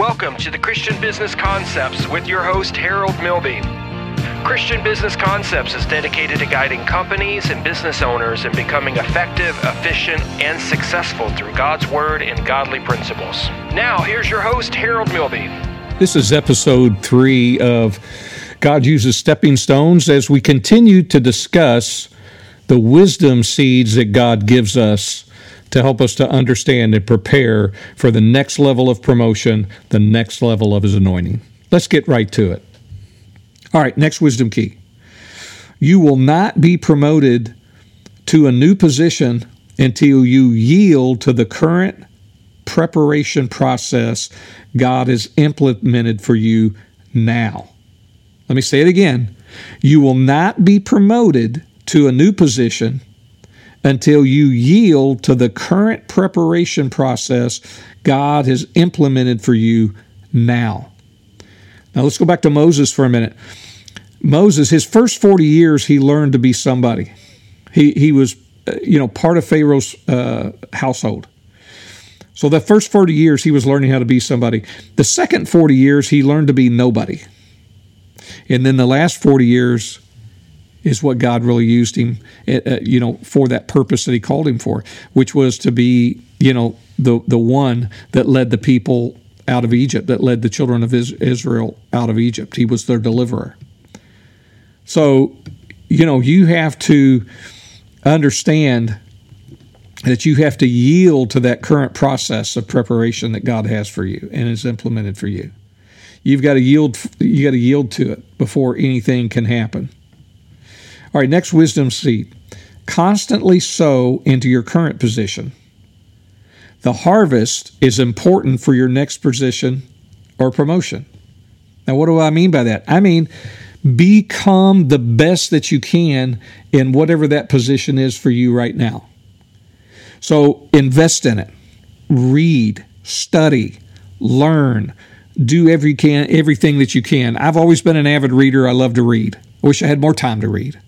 Welcome to the Christian Business Concepts with your host, Harold Milby. Christian Business Concepts is dedicated to guiding companies and business owners in becoming effective, efficient, and successful through God's Word and godly principles. Now, here's your host, Harold Milby. This is episode three of God Uses Stepping Stones as we continue to discuss the wisdom seeds that God gives us to help us to understand and prepare for the next level of promotion, the next level of His anointing. Let's get right to it. All right, next wisdom key. You will not be promoted to a new position until you yield to the current preparation process God has implemented for you now. Let me say it again. You will not be promoted to a new position until you yield to the current preparation process God has implemented for you now. Now let's go back to Moses for a minute. Moses, his first 40 years, he learned to be somebody. He, he was, uh, you know, part of Pharaoh's uh, household. So the first 40 years, he was learning how to be somebody. The second 40 years, he learned to be nobody. And then the last 40 years, is what God really used him, uh, you know, for that purpose that He called him for, which was to be, you know, the the one that led the people out of Egypt, that led the children of Israel out of Egypt. He was their deliverer. So, you know, you have to understand that you have to yield to that current process of preparation that God has for you and is implemented for you. You've got to yield. You got to yield to it before anything can happen. All right, next wisdom seed. Constantly sow into your current position. The harvest is important for your next position or promotion. Now, what do I mean by that? I mean, become the best that you can in whatever that position is for you right now. So, invest in it. Read, study, learn, do every can everything that you can. I've always been an avid reader. I love to read. I wish I had more time to read.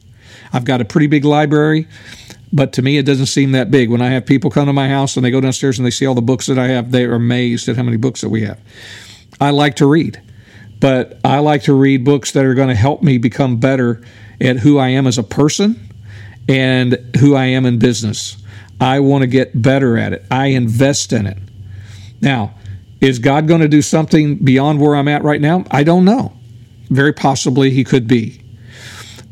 I've got a pretty big library, but to me, it doesn't seem that big. When I have people come to my house and they go downstairs and they see all the books that I have, they are amazed at how many books that we have. I like to read, but I like to read books that are going to help me become better at who I am as a person and who I am in business. I want to get better at it. I invest in it. Now, is God going to do something beyond where I'm at right now? I don't know. Very possibly He could be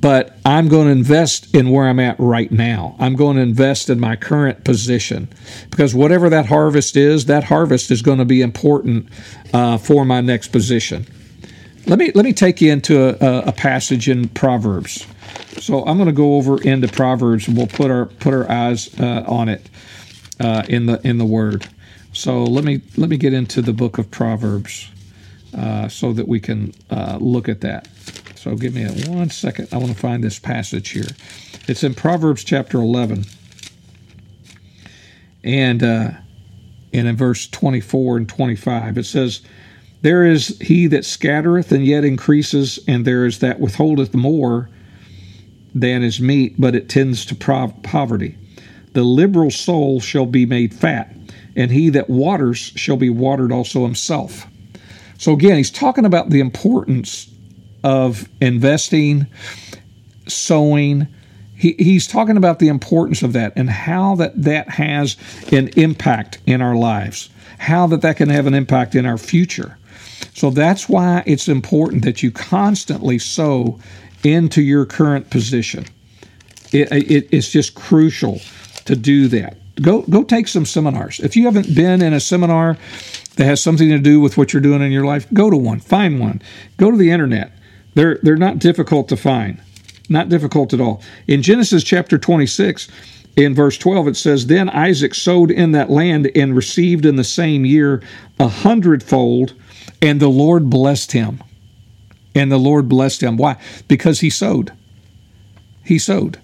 but I'm going to invest in where I'm at right now. I'm going to invest in my current position because whatever that harvest is, that harvest is going to be important uh, for my next position. Let me let me take you into a, a passage in Proverbs. So I'm going to go over into Proverbs and we'll put our put our eyes uh, on it uh, in the in the Word. So let me let me get into the book of Proverbs uh, so that we can uh, look at that. So give me a one second. I want to find this passage here. It's in Proverbs chapter 11. And, uh, and in verse 24 and 25, it says, There is he that scattereth and yet increases, and there is that withholdeth more than is meet, but it tends to poverty. The liberal soul shall be made fat, and he that waters shall be watered also himself. So again, he's talking about the importance of investing, sowing. He, he's talking about the importance of that and how that, that has an impact in our lives, how that that can have an impact in our future. So that's why it's important that you constantly sow into your current position. It, it, it's just crucial to do that. Go go take some seminars. If you haven't been in a seminar that has something to do with what you're doing in your life, go to one. Find one. Go to the internet. They're, they're not difficult to find, not difficult at all. In Genesis chapter 26, in verse 12, it says, Then Isaac sowed in that land and received in the same year a hundredfold, and the Lord blessed him. And the Lord blessed him. Why? Because he sowed. He sowed.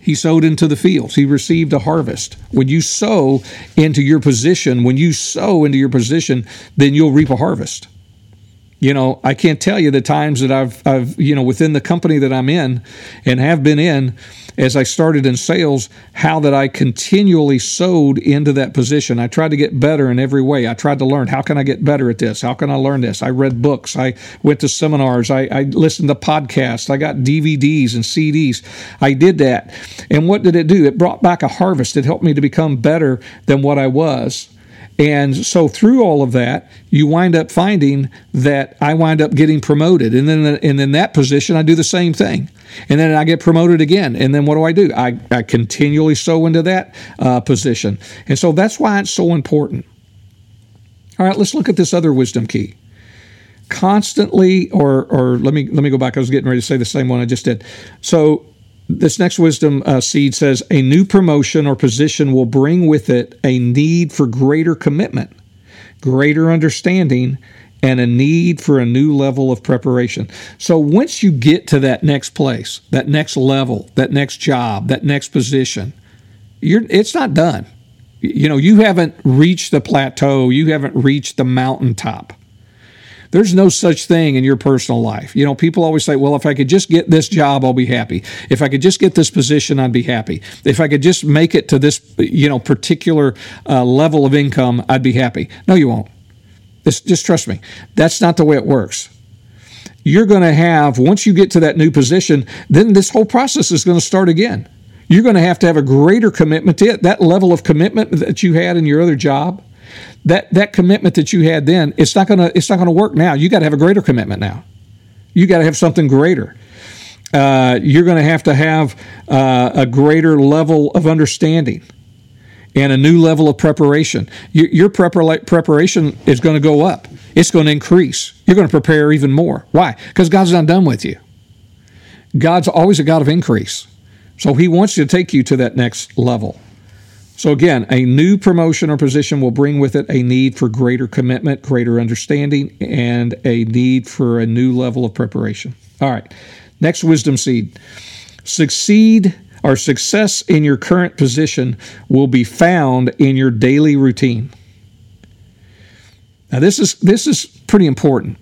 He sowed into the fields. He received a harvest. When you sow into your position, when you sow into your position, then you'll reap a harvest. You know, I can't tell you the times that I've, I've, you know, within the company that I'm in and have been in as I started in sales, how that I continually sowed into that position. I tried to get better in every way. I tried to learn how can I get better at this? How can I learn this? I read books. I went to seminars. I, I listened to podcasts. I got DVDs and CDs. I did that. And what did it do? It brought back a harvest. It helped me to become better than what I was. And so through all of that, you wind up finding that I wind up getting promoted. And then and in that position, I do the same thing. And then I get promoted again. And then what do I do? I, I continually sow into that uh, position. And so that's why it's so important. All right, let's look at this other wisdom key. Constantly, or or let me let me go back. I was getting ready to say the same one I just did. So this next wisdom uh, seed says a new promotion or position will bring with it a need for greater commitment, greater understanding, and a need for a new level of preparation. So once you get to that next place, that next level, that next job, that next position, it's not done. You know, you haven't reached the plateau, you haven't reached the mountaintop. There's no such thing in your personal life. You know, people always say, well, if I could just get this job, I'll be happy. If I could just get this position, I'd be happy. If I could just make it to this, you know, particular uh, level of income, I'd be happy. No, you won't. Just, just trust me. That's not the way it works. You're going to have, once you get to that new position, then this whole process is going to start again. You're going to have to have a greater commitment to it. That level of commitment that you had in your other job, that that commitment that you had then, it's not gonna it's not gonna work now. You got to have a greater commitment now. You got to have something greater. Uh, you're going to have to have uh, a greater level of understanding and a new level of preparation. Your, your preparation is going to go up. It's going to increase. You're going to prepare even more. Why? Because God's not done with you. God's always a God of increase. So He wants to take you to that next level. So, again, a new promotion or position will bring with it a need for greater commitment, greater understanding, and a need for a new level of preparation. All right, next wisdom seed. Succeed or success in your current position will be found in your daily routine. Now, this is, this is pretty important.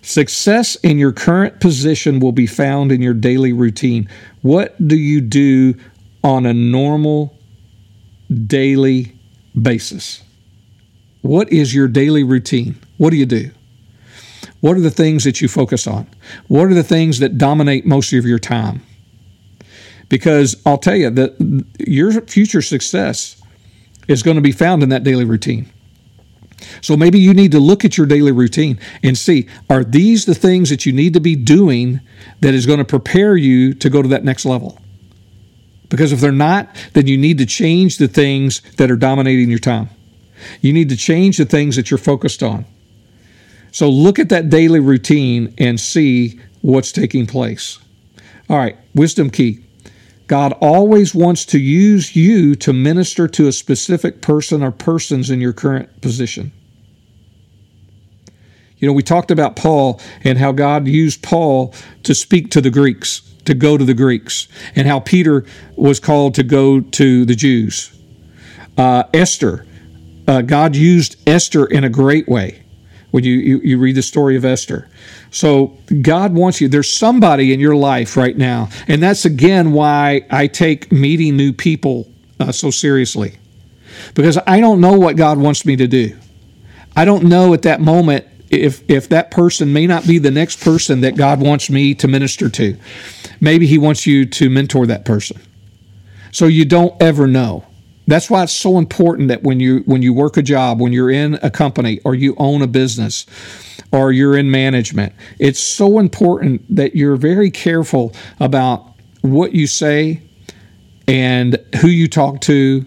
Success in your current position will be found in your daily routine. What do you do on a normal daily basis. What is your daily routine? What do you do? What are the things that you focus on? What are the things that dominate most of your time? Because I'll tell you that your future success is going to be found in that daily routine. So maybe you need to look at your daily routine and see are these the things that you need to be doing that is going to prepare you to go to that next level? Because if they're not, then you need to change the things that are dominating your time. You need to change the things that you're focused on. So look at that daily routine and see what's taking place. All right, wisdom key. God always wants to use you to minister to a specific person or persons in your current position. You know, we talked about Paul and how God used Paul to speak to the Greeks to go to the Greeks, and how Peter was called to go to the Jews. Uh, Esther, uh, God used Esther in a great way when you, you, you, read the story of Esther. So God wants you. There's somebody in your life right now, and that's again why I take meeting new people uh, so seriously, because I don't know what God wants me to do. I don't know at that moment if if that person may not be the next person that God wants me to minister to. Maybe he wants you to mentor that person. So you don't ever know. That's why it's so important that when you when you work a job, when you're in a company or you own a business or you're in management, it's so important that you're very careful about what you say and who you talk to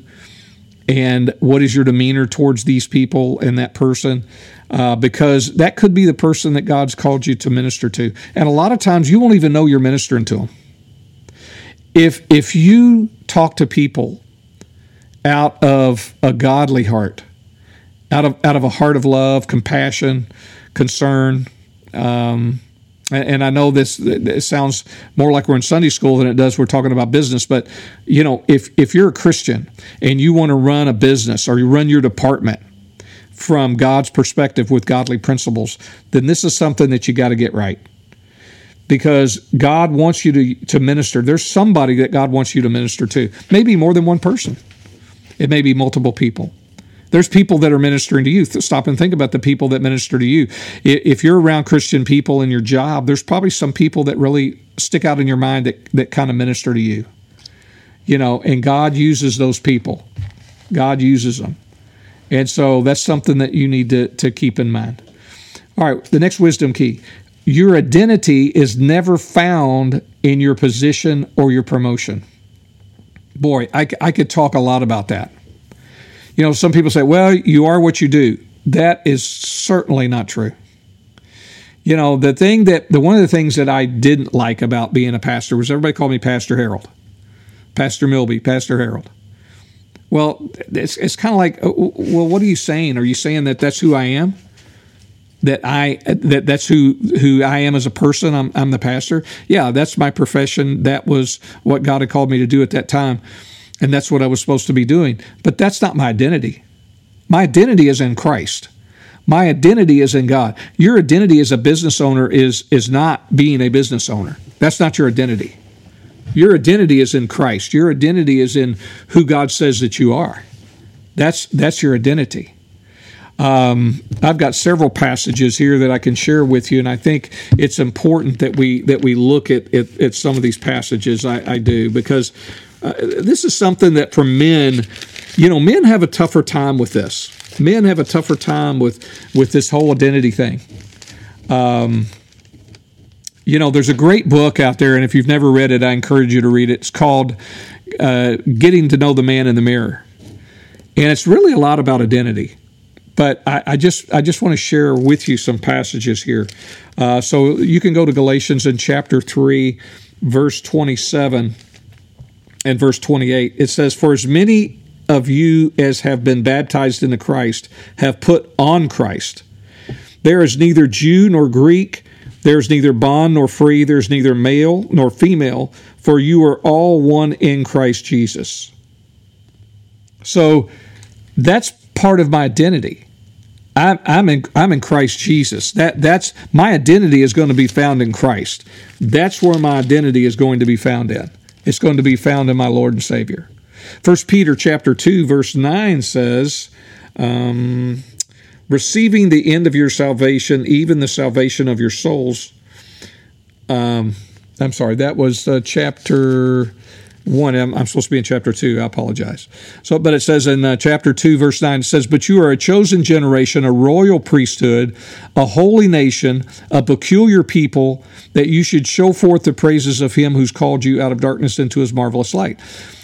and what is your demeanor towards these people and that person uh, because that could be the person that God's called you to minister to. And a lot of times you won't even know you're ministering to them. If, if you talk to people out of a godly heart, out of, out of a heart of love, compassion, concern, um, and I know this, this sounds more like we're in Sunday school than it does we're talking about business, but you know, if if you're a Christian and you want to run a business or you run your department from God's perspective with godly principles, then this is something that you got to get right. Because God wants you to, to minister. There's somebody that God wants you to minister to. Maybe more than one person. It may be multiple people. There's people that are ministering to you. Stop and think about the people that minister to you. If you're around Christian people in your job, there's probably some people that really stick out in your mind that, that kind of minister to you. You know, and God uses those people. God uses them. And so that's something that you need to, to keep in mind. All right, the next wisdom key your identity is never found in your position or your promotion. Boy, I, I could talk a lot about that. You know, some people say, well, you are what you do. That is certainly not true. You know, the thing that, the one of the things that I didn't like about being a pastor was everybody called me Pastor Harold, Pastor Milby, Pastor Harold. Well, it's, it's kind of like, uh, well, what are you saying? Are you saying that that's who I am? That I that that's who who I am as a person. I'm I'm the pastor. Yeah, that's my profession. That was what God had called me to do at that time, and that's what I was supposed to be doing. But that's not my identity. My identity is in Christ. My identity is in God. Your identity as a business owner is is not being a business owner. That's not your identity. Your identity is in Christ. Your identity is in who God says that you are. That's that's your identity. Um, I've got several passages here that I can share with you, and I think it's important that we that we look at at, at some of these passages. I, I do because uh, this is something that for men, you know, men have a tougher time with this. Men have a tougher time with with this whole identity thing. Um, you know, there's a great book out there, and if you've never read it, I encourage you to read it. It's called uh, Getting to Know the Man in the Mirror. And it's really a lot about identity. But I, I just I just want to share with you some passages here. Uh, so you can go to Galatians in chapter 3, verse 27 and verse 28. It says, For as many of you as have been baptized into Christ have put on Christ. There is neither Jew nor Greek there's neither bond nor free, there's neither male nor female, for you are all one in Christ Jesus. So that's part of my identity. I'm, I'm in I'm in Christ Jesus. That that's my identity is going to be found in Christ. That's where my identity is going to be found in. It's going to be found in my Lord and Savior. First Peter chapter two verse nine says, um, receiving the end of your salvation, even the salvation of your souls. Um, I'm sorry, that was uh, chapter one. I'm, I'm, supposed to be in chapter two. I apologize. So, but it says in uh, chapter two, verse nine, it says, "But you are a chosen generation, a royal priesthood, a holy nation, a peculiar people, that you should show forth the praises of Him who's called you out of darkness into His marvelous light."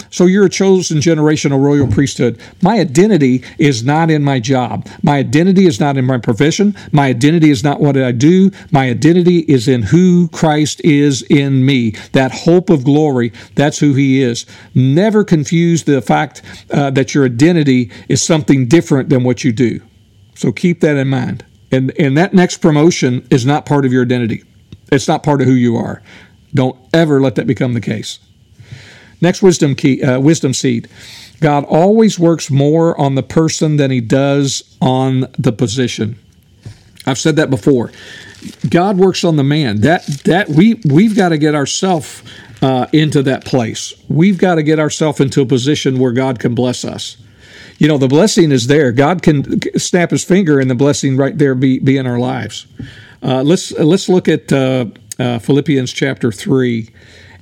So you're a chosen generation, a royal priesthood. My identity is not in my job. My identity is not in my profession. My identity is not what I do. My identity is in who Christ is in me. That hope of glory, that's who He is. Never confuse the fact uh, that your identity is something different than what you do. So keep that in mind. And, and that next promotion is not part of your identity. It's not part of who you are. Don't ever let that become the case. Next wisdom key, uh, wisdom seed. God always works more on the person than he does on the position. I've said that before. God works on the man. That that we we've got to get ourselves uh, into that place. We've got to get ourselves into a position where God can bless us. You know, the blessing is there. God can snap His finger, and the blessing right there be be in our lives. Uh, let's let's look at uh, uh Philippians chapter three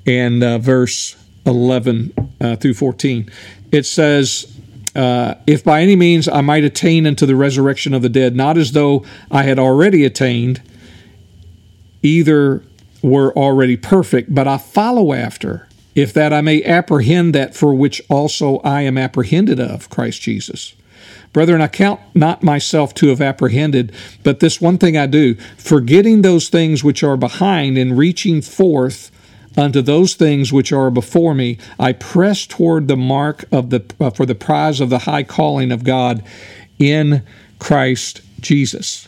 and uh, verse 11 uh, through 14. It says, uh, If by any means I might attain unto the resurrection of the dead, not as though I had already attained, either were already perfect, but I follow after, if that I may apprehend that for which also I am apprehended of Christ Jesus. Brethren, I count not myself to have apprehended, but this one thing I do, forgetting those things which are behind and reaching forth unto those things which are before me i press toward the mark of the uh, for the prize of the high calling of god in christ jesus.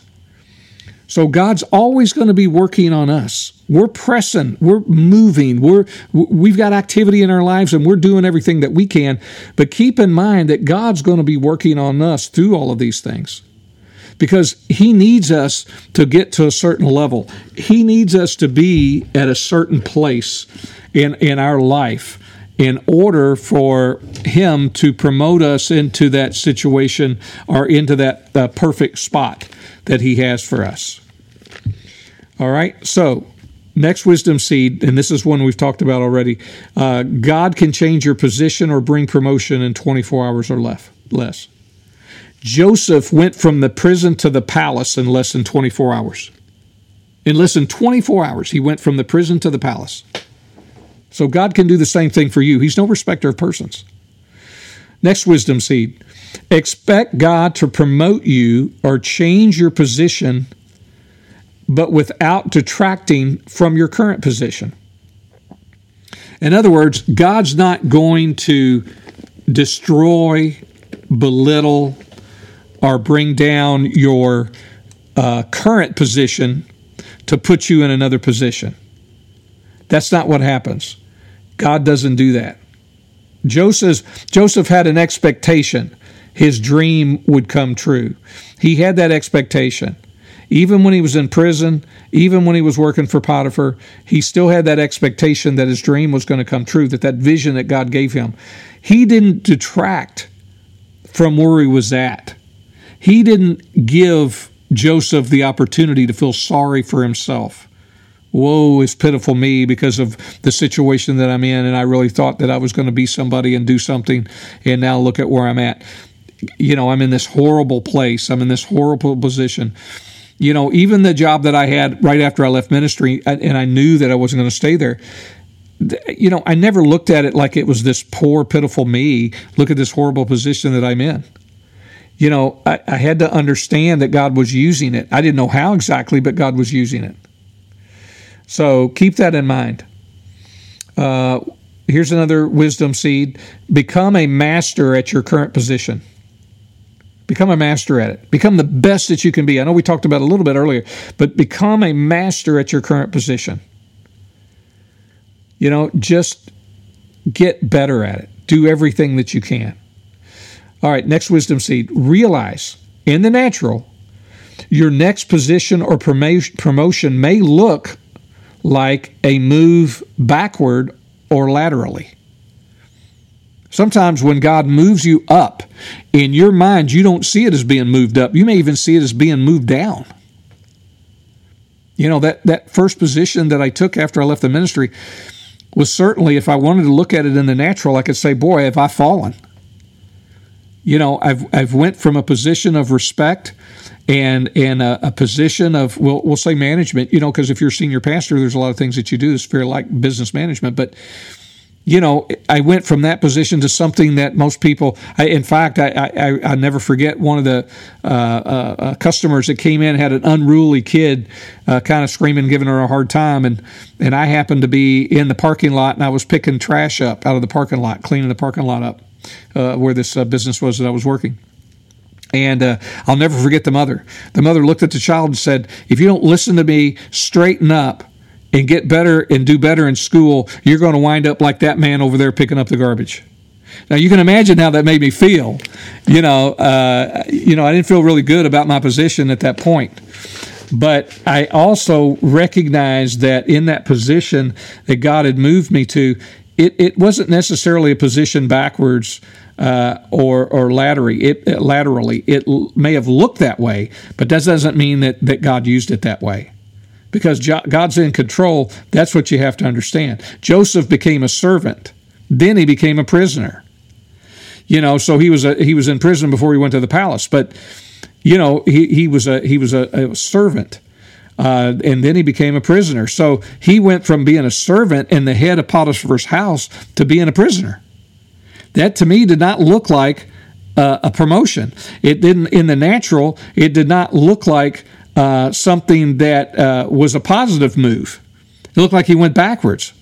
So god's always going to be working on us. We're pressing we're moving we're we've got activity in our lives and we're doing everything that we can but keep in mind that god's going to be working on us through all of these things because he needs us to get to a certain level. He needs us to be at a certain place in, in our life in order for him to promote us into that situation or into that uh, perfect spot that he has for us. All right, so next wisdom seed, and this is one we've talked about already. Uh, God can change your position or bring promotion in 24 hours or less. Joseph went from the prison to the palace in less than 24 hours. In less than 24 hours, he went from the prison to the palace. So God can do the same thing for you. He's no respecter of persons. Next wisdom seed expect God to promote you or change your position, but without detracting from your current position. In other words, God's not going to destroy, belittle, or bring down your uh, current position to put you in another position. That's not what happens. God doesn't do that. Joseph, Joseph had an expectation his dream would come true. He had that expectation. Even when he was in prison, even when he was working for Potiphar, he still had that expectation that his dream was going to come true, that that vision that God gave him. He didn't detract from where he was at. He didn't give Joseph the opportunity to feel sorry for himself. Woe is pitiful me because of the situation that I'm in, and I really thought that I was going to be somebody and do something, and now look at where I'm at. You know, I'm in this horrible place. I'm in this horrible position. You know, even the job that I had right after I left ministry, uh, and I knew that I wasn't going to stay there. You know, I never looked at it like it was this poor, pitiful me. Look at this horrible position that I'm in you know, I, I, had to understand that God was using it. I didn't know how exactly, but God was using it. So keep that in mind. Uh, here's another wisdom seed become a master at your current position. Become a master at it. Become the best that you can be. I know we talked about a little bit earlier, but become a master at your current position. You know, just get better at it. Do everything that you can. All right, next wisdom seed. Realize in the natural, your next position or promotion may look like a move backward or laterally. Sometimes when God moves you up, in your mind, you don't see it as being moved up. You may even see it as being moved down. You know, that, that first position that I took after I left the ministry was certainly, if I wanted to look at it in the natural, I could say, boy, have I fallen. You know, I've, I've went from a position of respect and and a, a, position of we'll we'll say management. You know, because if you're a senior pastor, there's a lot of things that you do that's fair like business management, but. You know, I went from that position to something that most people. I, in fact, I, I I never forget one of the uh, uh, uh customers that came in had an unruly kid, uh, kind of screaming, giving her a hard time, and and I happened to be in the parking lot and I was picking trash up out of the parking lot, cleaning the parking lot up, uh, where this uh, business was that I was working and uh, I'll never forget the mother. The mother looked at the child and said, If you don't listen to me, straighten up and get better and do better in school, you're going to wind up like that man over there picking up the garbage. Now you can imagine how that made me feel. You know, uh, you know, I didn't feel really good about my position at that point. But I also recognized that in that position that God had moved me to, it, it wasn't necessarily a position backwards uh, or or laterally. It uh, laterally it may have looked that way, but that doesn't mean that that God used it that way. Because God's in control, that's what you have to understand. Joseph became a servant, then he became a prisoner. You know, so he was a, he was in prison before he went to the palace, but you know he, he was a he was a, a servant. Uh, and then he became a prisoner. So he went from being a servant in the head of Potiphar's house to being a prisoner. That to me did not look like uh, a promotion. It didn't, in the natural, it did not look like uh, something that uh, was a positive move. It looked like he went backwards.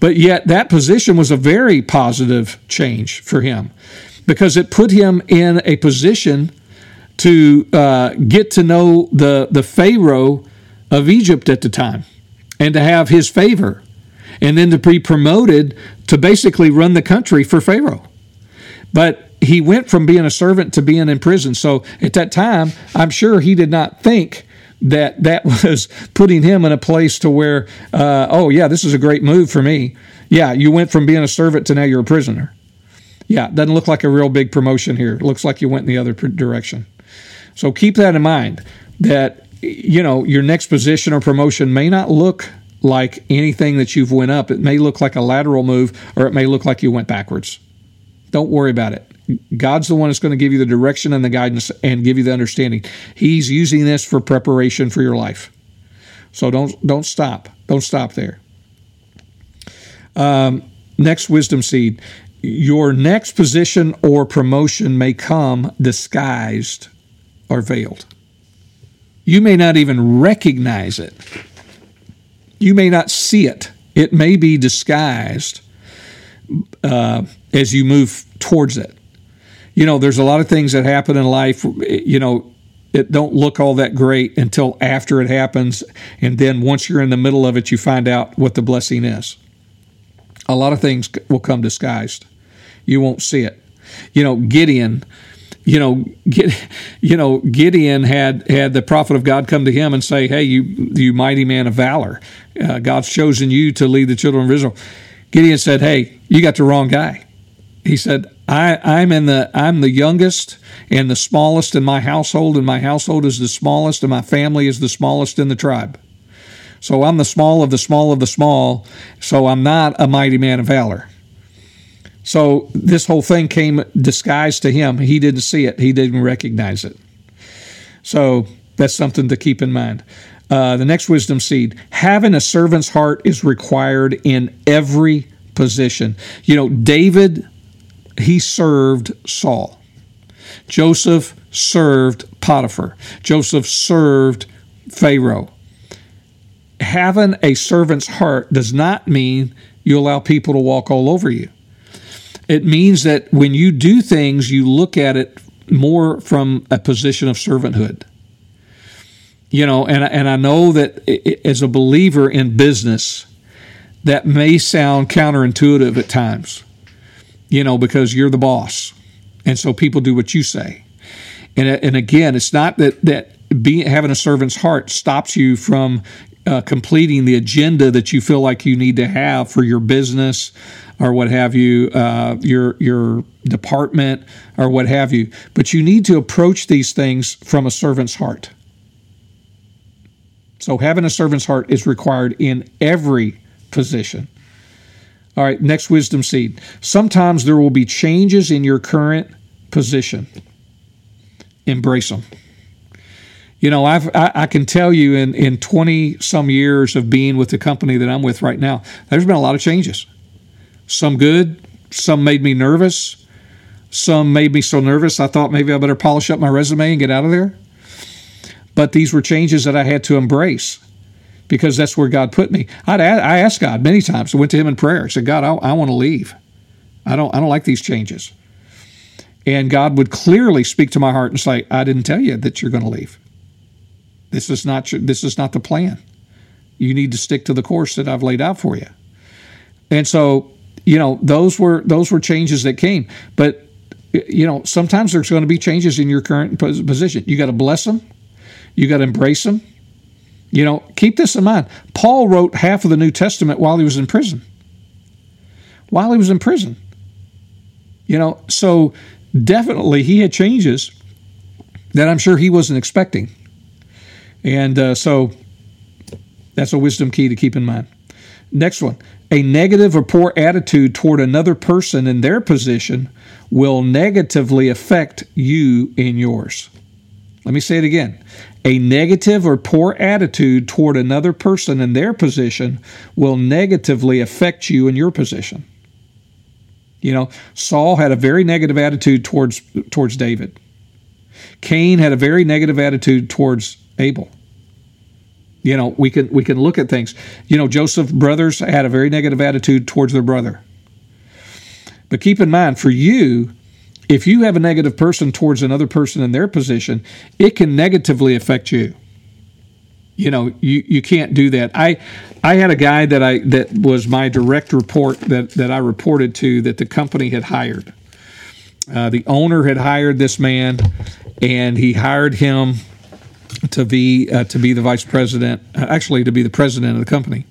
But yet, that position was a very positive change for him because it put him in a position to uh, get to know the, the Pharaoh of Egypt at the time and to have his favor and then to be promoted to basically run the country for Pharaoh. But he went from being a servant to being in prison. So at that time, I'm sure he did not think that that was putting him in a place to where, uh, oh yeah, this is a great move for me. Yeah, you went from being a servant to now you're a prisoner. Yeah, doesn't look like a real big promotion here. It looks like you went in the other direction. So keep that in mind that you know your next position or promotion may not look like anything that you've went up. It may look like a lateral move or it may look like you went backwards. Don't worry about it. God's the one that's going to give you the direction and the guidance and give you the understanding. He's using this for preparation for your life. So don't don't stop. Don't stop there. Um, next wisdom seed. Your next position or promotion may come disguised or veiled. You may not even recognize it. You may not see it. It may be disguised uh, as you move towards it you know, there's a lot of things that happen in life, you know, it don't look all that great until after it happens. And then once you're in the middle of it, you find out what the blessing is. A lot of things will come disguised. You won't see it. You know, Gideon, you know, get, you know, Gideon had had the prophet of God come to him and say, "Hey, you, you mighty man of valor, uh, God's chosen you to lead the children of Israel." Gideon said, "Hey, you got the wrong guy." He said, I, I'm in the I'm the youngest and the smallest in my household, and my household is the smallest, and my family is the smallest in the tribe. So I'm the small of the small of the small. So I'm not a mighty man of valor. So this whole thing came disguised to him. He didn't see it. He didn't recognize it. So that's something to keep in mind. Uh, the next wisdom seed: having a servant's heart is required in every position. You know, David he served Saul. Joseph served Potiphar. Joseph served Pharaoh. Having a servant's heart does not mean you allow people to walk all over you. It means that when you do things, you look at it more from a position of servanthood. You know, and, and I know that as a believer in business, that may sound counterintuitive at times you know, because you're the boss. And so people do what you say. And, and again, it's not that, that being, having a servant's heart stops you from uh, completing the agenda that you feel like you need to have for your business or what have you, uh, your your department or what have you. But you need to approach these things from a servant's heart. So having a servant's heart is required in every position. All right, next wisdom seed. Sometimes there will be changes in your current position. Embrace them. You know, I've, I, I can tell you in, in 20 some years of being with the company that I'm with right now, there's been a lot of changes. Some good, some made me nervous, some made me so nervous I thought maybe I better polish up my resume and get out of there. But these were changes that I had to embrace because that's where God put me. I'd, I asked God many times. I went to Him in prayer. I said, God, I, I want to leave. I don't, I don't like these changes. And God would clearly speak to my heart and say, I didn't tell you that you're going to leave. This is not your, this is not the plan. You need to stick to the course that I've laid out for you. And so, you know, those were those were changes that came. But you know, sometimes there's going to be changes in your current position. You got to bless them. You got to embrace them. You know, keep this in mind. Paul wrote half of the New Testament while he was in prison. While he was in prison. You know, so definitely he had changes that I'm sure he wasn't expecting. And uh, so that's a wisdom key to keep in mind. Next one a negative or poor attitude toward another person in their position will negatively affect you in yours. Let me say it again. A negative or poor attitude toward another person in their position will negatively affect you in your position. You know, Saul had a very negative attitude towards towards David. Cain had a very negative attitude towards Abel. You know, we can we can look at things. You know, Joseph's brothers had a very negative attitude towards their brother. But keep in mind, for you, if you have a negative person towards another person in their position, it can negatively affect you. You know, you, you can't do that. I I had a guy that I that was my direct report that, that I reported to that the company had hired. Uh, the owner had hired this man, and he hired him to be uh, to be the vice president, uh, actually to be the president of the company.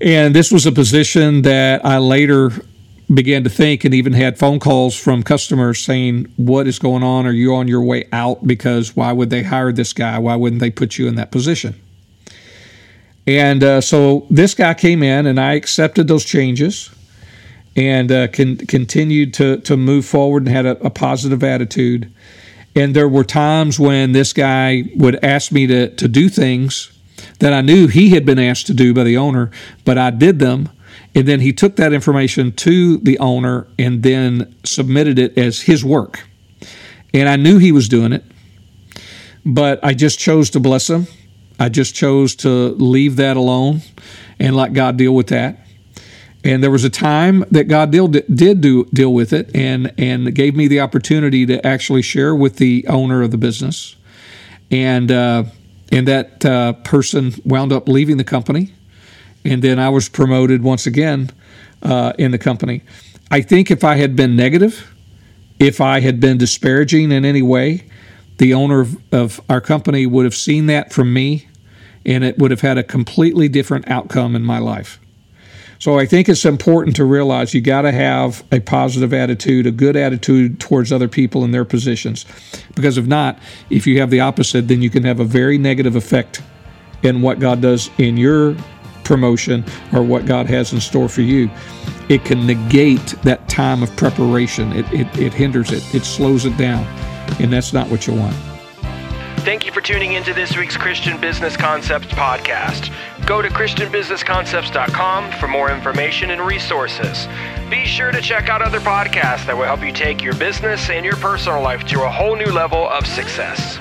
And this was a position that I later began to think and even had phone calls from customers saying, What is going on? Are you on your way out? Because why would they hire this guy? Why wouldn't they put you in that position? And uh, so this guy came in and I accepted those changes and uh, con- continued to, to move forward and had a, a positive attitude. And there were times when this guy would ask me to, to do things that I knew he had been asked to do by the owner, but I did them. And then he took that information to the owner and then submitted it as his work. And I knew he was doing it, but I just chose to bless him. I just chose to leave that alone and let God deal with that. And there was a time that God did do, deal with it and, and gave me the opportunity to actually share with the owner of the business. And, uh, and that uh, person wound up leaving the company. And then I was promoted once again uh, in the company. I think if I had been negative, if I had been disparaging in any way, the owner of, of our company would have seen that from me and it would have had a completely different outcome in my life. So I think it's important to realize you got to have a positive attitude, a good attitude towards other people in their positions. Because if not, if you have the opposite, then you can have a very negative effect in what God does in your promotion or what God has in store for you. It can negate that time of preparation, it, it, it hinders it, it slows it down. And that's not what you want. Thank you for tuning into this week's Christian Business Concepts podcast. Go to ChristianBusinessConcepts.com for more information and resources. Be sure to check out other podcasts that will help you take your business and your personal life to a whole new level of success.